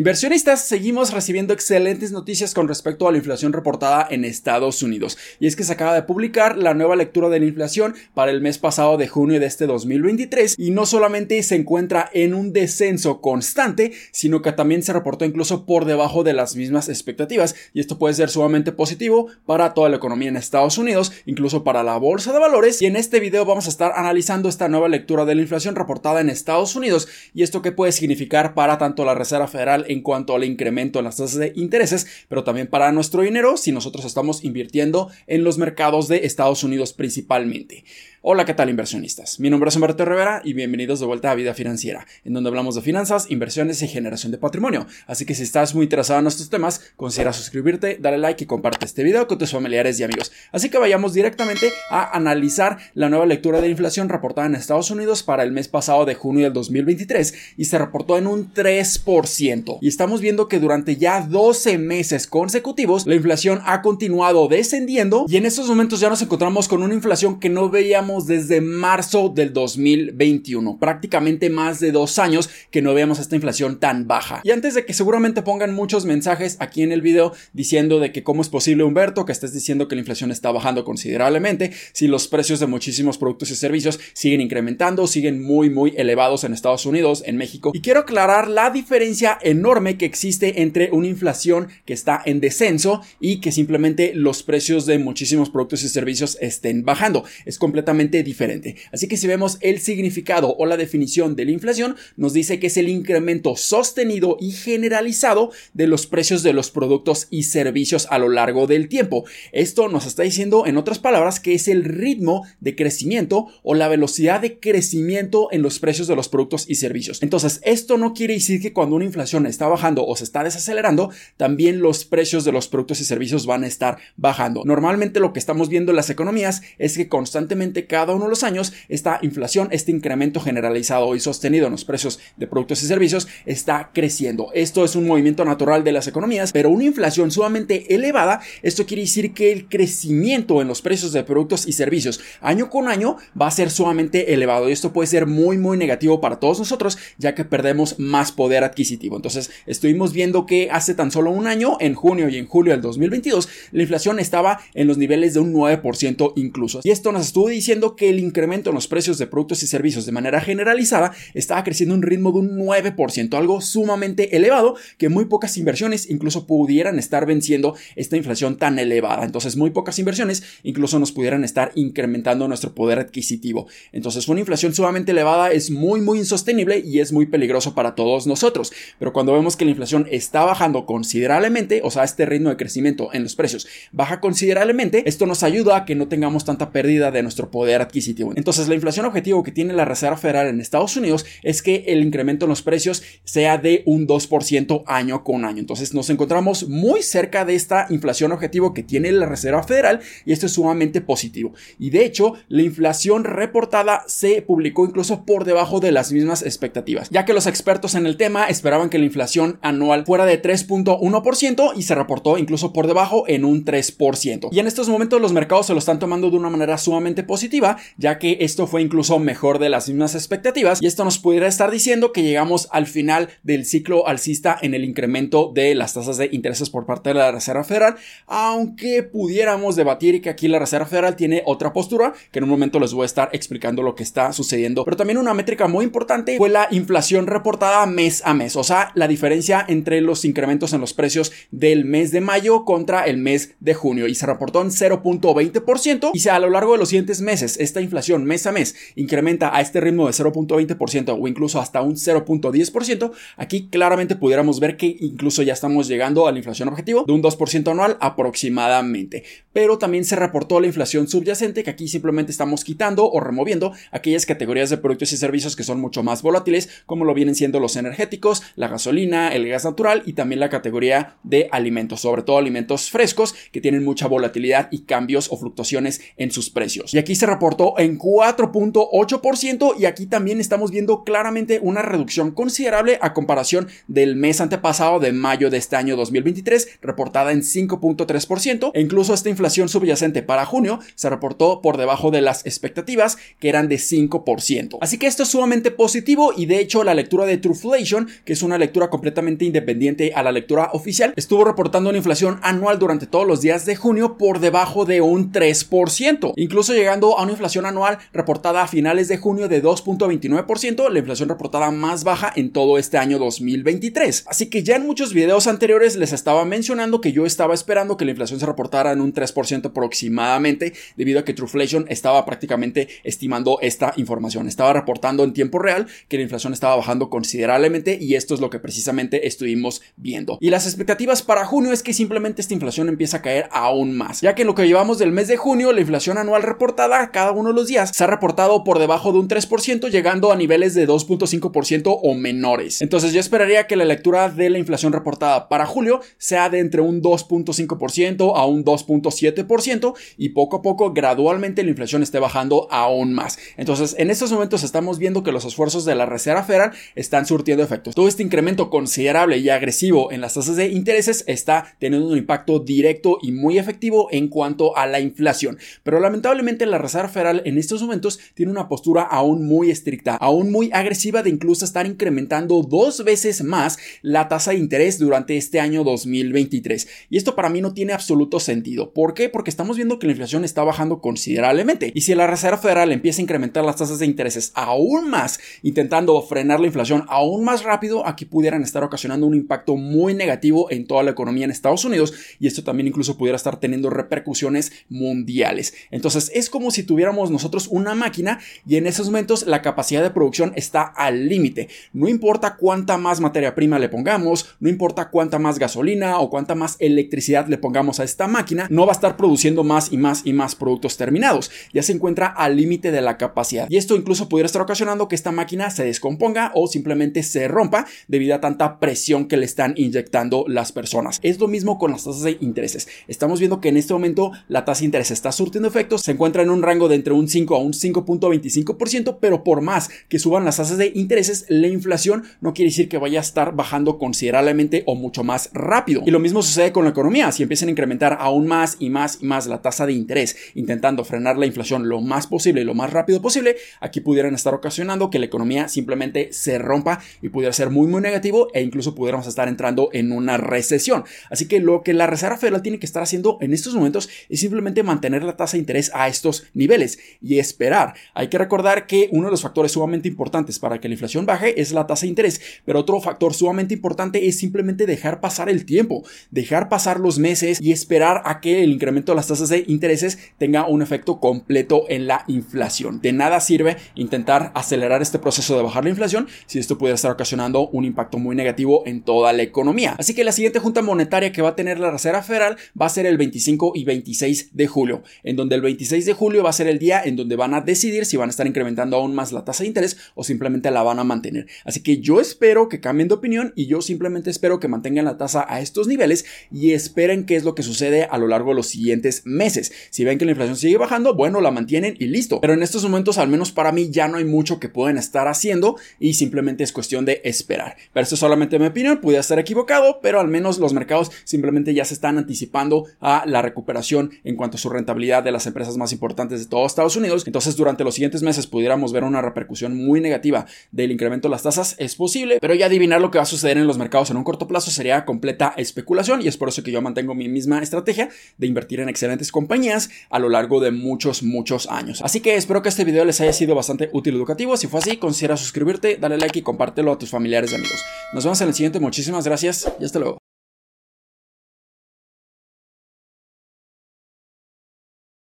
Inversionistas, seguimos recibiendo excelentes noticias con respecto a la inflación reportada en Estados Unidos. Y es que se acaba de publicar la nueva lectura de la inflación para el mes pasado de junio de este 2023 y no solamente se encuentra en un descenso constante, sino que también se reportó incluso por debajo de las mismas expectativas. Y esto puede ser sumamente positivo para toda la economía en Estados Unidos, incluso para la bolsa de valores. Y en este video vamos a estar analizando esta nueva lectura de la inflación reportada en Estados Unidos y esto qué puede significar para tanto la Reserva Federal en cuanto al incremento en las tasas de intereses, pero también para nuestro dinero si nosotros estamos invirtiendo en los mercados de Estados Unidos principalmente. Hola, ¿qué tal inversionistas? Mi nombre es Humberto Rivera y bienvenidos de vuelta a Vida Financiera, en donde hablamos de finanzas, inversiones y generación de patrimonio. Así que si estás muy interesado en estos temas, considera suscribirte, darle like y comparte este video con tus familiares y amigos. Así que vayamos directamente a analizar la nueva lectura de inflación reportada en Estados Unidos para el mes pasado de junio del 2023 y se reportó en un 3%. Y estamos viendo que durante ya 12 meses consecutivos la inflación ha continuado descendiendo y en estos momentos ya nos encontramos con una inflación que no veíamos desde marzo del 2021, prácticamente más de dos años que no veamos esta inflación tan baja. Y antes de que seguramente pongan muchos mensajes aquí en el video diciendo de que cómo es posible Humberto que estés diciendo que la inflación está bajando considerablemente si los precios de muchísimos productos y servicios siguen incrementando, siguen muy muy elevados en Estados Unidos, en México. Y quiero aclarar la diferencia enorme que existe entre una inflación que está en descenso y que simplemente los precios de muchísimos productos y servicios estén bajando. Es completamente diferente. Así que si vemos el significado o la definición de la inflación, nos dice que es el incremento sostenido y generalizado de los precios de los productos y servicios a lo largo del tiempo. Esto nos está diciendo, en otras palabras, que es el ritmo de crecimiento o la velocidad de crecimiento en los precios de los productos y servicios. Entonces, esto no quiere decir que cuando una inflación está bajando o se está desacelerando, también los precios de los productos y servicios van a estar bajando. Normalmente lo que estamos viendo en las economías es que constantemente cada uno de los años esta inflación, este incremento generalizado y sostenido en los precios de productos y servicios está creciendo. Esto es un movimiento natural de las economías, pero una inflación sumamente elevada, esto quiere decir que el crecimiento en los precios de productos y servicios año con año va a ser sumamente elevado y esto puede ser muy muy negativo para todos nosotros ya que perdemos más poder adquisitivo. Entonces estuvimos viendo que hace tan solo un año, en junio y en julio del 2022, la inflación estaba en los niveles de un 9% incluso. Y esto nos estuvo diciendo que el incremento en los precios de productos y servicios de manera generalizada estaba creciendo a un ritmo de un 9%, algo sumamente elevado que muy pocas inversiones incluso pudieran estar venciendo esta inflación tan elevada. Entonces muy pocas inversiones incluso nos pudieran estar incrementando nuestro poder adquisitivo. Entonces una inflación sumamente elevada es muy muy insostenible y es muy peligroso para todos nosotros. Pero cuando vemos que la inflación está bajando considerablemente, o sea, este ritmo de crecimiento en los precios baja considerablemente, esto nos ayuda a que no tengamos tanta pérdida de nuestro poder adquisitivo. Entonces, la inflación objetivo que tiene la Reserva Federal en Estados Unidos es que el incremento en los precios sea de un 2% año con año. Entonces, nos encontramos muy cerca de esta inflación objetivo que tiene la Reserva Federal y esto es sumamente positivo. Y de hecho, la inflación reportada se publicó incluso por debajo de las mismas expectativas, ya que los expertos en el tema esperaban que la inflación anual fuera de 3.1% y se reportó incluso por debajo en un 3%. Y en estos momentos los mercados se lo están tomando de una manera sumamente positiva ya que esto fue incluso mejor de las mismas expectativas y esto nos pudiera estar diciendo que llegamos al final del ciclo alcista en el incremento de las tasas de intereses por parte de la Reserva Federal, aunque pudiéramos debatir que aquí la Reserva Federal tiene otra postura, que en un momento les voy a estar explicando lo que está sucediendo, pero también una métrica muy importante fue la inflación reportada mes a mes, o sea, la diferencia entre los incrementos en los precios del mes de mayo contra el mes de junio y se reportó en 0.20% y sea a lo largo de los siguientes meses esta inflación mes a mes incrementa a este ritmo de 0.20% o incluso hasta un 0.10%, aquí claramente pudiéramos ver que incluso ya estamos llegando a la inflación objetivo de un 2% anual aproximadamente. Pero también se reportó la inflación subyacente, que aquí simplemente estamos quitando o removiendo aquellas categorías de productos y servicios que son mucho más volátiles, como lo vienen siendo los energéticos, la gasolina, el gas natural y también la categoría de alimentos, sobre todo alimentos frescos que tienen mucha volatilidad y cambios o fluctuaciones en sus precios. Y aquí se reportó en 4.8% y aquí también estamos viendo claramente una reducción considerable a comparación del mes antepasado de mayo de este año 2023 reportada en 5.3% e incluso esta inflación subyacente para junio se reportó por debajo de las expectativas que eran de 5%. Así que esto es sumamente positivo y de hecho la lectura de Trueflation, que es una lectura completamente independiente a la lectura oficial, estuvo reportando una inflación anual durante todos los días de junio por debajo de un 3%, incluso llegando a una inflación anual reportada a finales de junio de 2.29%, la inflación reportada más baja en todo este año 2023. Así que ya en muchos videos anteriores les estaba mencionando que yo estaba esperando que la inflación se reportara en un 3% aproximadamente, debido a que Trueflation estaba prácticamente estimando esta información, estaba reportando en tiempo real que la inflación estaba bajando considerablemente y esto es lo que precisamente estuvimos viendo. Y las expectativas para junio es que simplemente esta inflación empieza a caer aún más, ya que en lo que llevamos del mes de junio, la inflación anual reportada cada uno de los días se ha reportado por debajo de un 3%, llegando a niveles de 2.5% o menores. Entonces yo esperaría que la lectura de la inflación reportada para julio sea de entre un 2.5% a un 2.7% y poco a poco gradualmente la inflación esté bajando aún más. Entonces en estos momentos estamos viendo que los esfuerzos de la Reserva Federal están surtiendo efectos. Todo este incremento considerable y agresivo en las tasas de intereses está teniendo un impacto directo y muy efectivo en cuanto a la inflación. Pero lamentablemente la Reserva Federal en estos momentos tiene una postura aún muy estricta, aún muy agresiva de incluso estar incrementando dos veces más la tasa de interés durante este año 2023. Y esto para mí no tiene absoluto sentido. ¿Por qué? Porque estamos viendo que la inflación está bajando considerablemente. Y si la Reserva Federal empieza a incrementar las tasas de intereses aún más, intentando frenar la inflación aún más rápido, aquí pudieran estar ocasionando un impacto muy negativo en toda la economía en Estados Unidos y esto también incluso pudiera estar teniendo repercusiones mundiales. Entonces es como si tuviéramos nosotros una máquina y en esos momentos la capacidad de producción está al límite. No importa cuánta más materia prima le pongamos, no importa cuánta más gasolina o cuánta más electricidad le pongamos a esta máquina, no va a estar produciendo más y más y más productos terminados. Ya se encuentra al límite de la capacidad. Y esto incluso pudiera estar ocasionando que esta máquina se descomponga o simplemente se rompa debido a tanta presión que le están inyectando las personas. Es lo mismo con las tasas de intereses. Estamos viendo que en este momento la tasa de interés está surtiendo efectos, se encuentra en un rango de entre un 5 a un 5.25%, pero por más que suban las tasas de intereses, la inflación no quiere decir que vaya a estar bajando considerablemente o mucho más rápido. Y lo mismo sucede con la economía, si empiezan a incrementar aún más y más y más la tasa de interés, intentando frenar la inflación lo más posible y lo más rápido posible, aquí pudieran estar ocasionando que la economía simplemente se rompa y pudiera ser muy muy e incluso pudiéramos estar entrando en una recesión. Así que lo que la Reserva Federal tiene que estar haciendo en estos momentos es simplemente mantener la tasa de interés a estos niveles y esperar. Hay que recordar que uno de los factores sumamente importantes para que la inflación baje es la tasa de interés, pero otro factor sumamente importante es simplemente dejar pasar el tiempo, dejar pasar los meses y esperar a que el incremento de las tasas de intereses tenga un efecto completo en la inflación. De nada sirve intentar acelerar este proceso de bajar la inflación si esto puede estar ocasionando un impacto muy negativo en toda la economía. Así que la siguiente junta monetaria que va a tener la Reserva Federal va a ser el 25 y 26 de julio, en donde el 26 de julio va a ser el día en donde van a decidir si van a estar incrementando aún más la tasa de interés o simplemente la van a mantener. Así que yo espero que cambien de opinión y yo simplemente espero que mantengan la tasa a estos niveles y esperen qué es lo que sucede a lo largo de los siguientes meses. Si ven que la inflación sigue bajando, bueno, la mantienen y listo. Pero en estos momentos, al menos para mí, ya no hay mucho que pueden estar haciendo y simplemente es cuestión de esperar. Esto es solamente mi opinión, pudiera estar equivocado, pero al menos los mercados simplemente ya se están anticipando a la recuperación en cuanto a su rentabilidad de las empresas más importantes de todo Estados Unidos. Entonces, durante los siguientes meses pudiéramos ver una repercusión muy negativa del incremento de las tasas, es posible, pero ya adivinar lo que va a suceder en los mercados en un corto plazo sería completa especulación y es por eso que yo mantengo mi misma estrategia de invertir en excelentes compañías a lo largo de muchos, muchos años. Así que espero que este video les haya sido bastante útil y educativo. Si fue así, considera suscribirte, dale like y compártelo a tus familiares y amigos. Nos vemos en el siguiente. Muchísimas gracias y hasta luego.